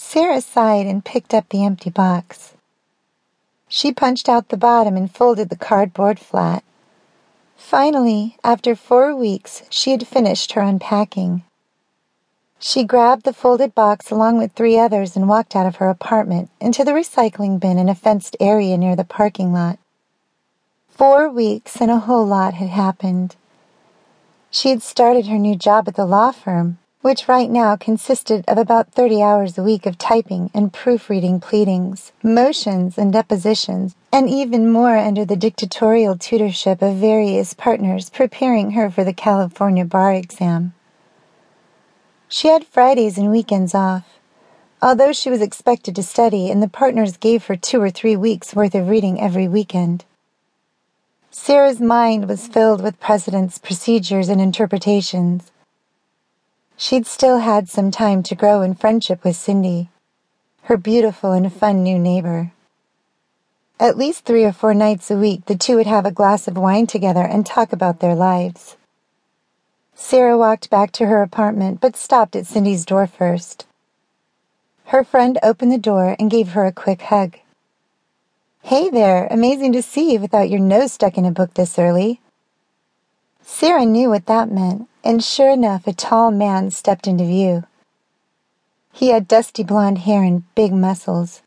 Sarah sighed and picked up the empty box. She punched out the bottom and folded the cardboard flat. Finally, after four weeks, she had finished her unpacking. She grabbed the folded box along with three others and walked out of her apartment into the recycling bin in a fenced area near the parking lot. Four weeks and a whole lot had happened. She had started her new job at the law firm, which right now consisted of about 30 hours a week of typing and proofreading pleadings, motions, and depositions, and even more under the dictatorial tutorship of various partners preparing her for the California bar exam. She had Fridays and weekends off. Although she was expected to study, and the partners gave her two or three weeks' worth of reading every weekend. Sarah's mind was filled with precedents, procedures, and interpretations. She'd still had some time to grow in friendship with Cindy, her beautiful and fun new neighbor. At least three or four nights a week, the two would have a glass of wine together and talk about their lives. Sarah walked back to her apartment, but stopped at Cindy's door first. Her friend opened the door and gave her a quick hug. Hey there, amazing to see you without your nose stuck in a book this early. Sarah knew what that meant, and sure enough, a tall man stepped into view. He had dusty blonde hair and big muscles.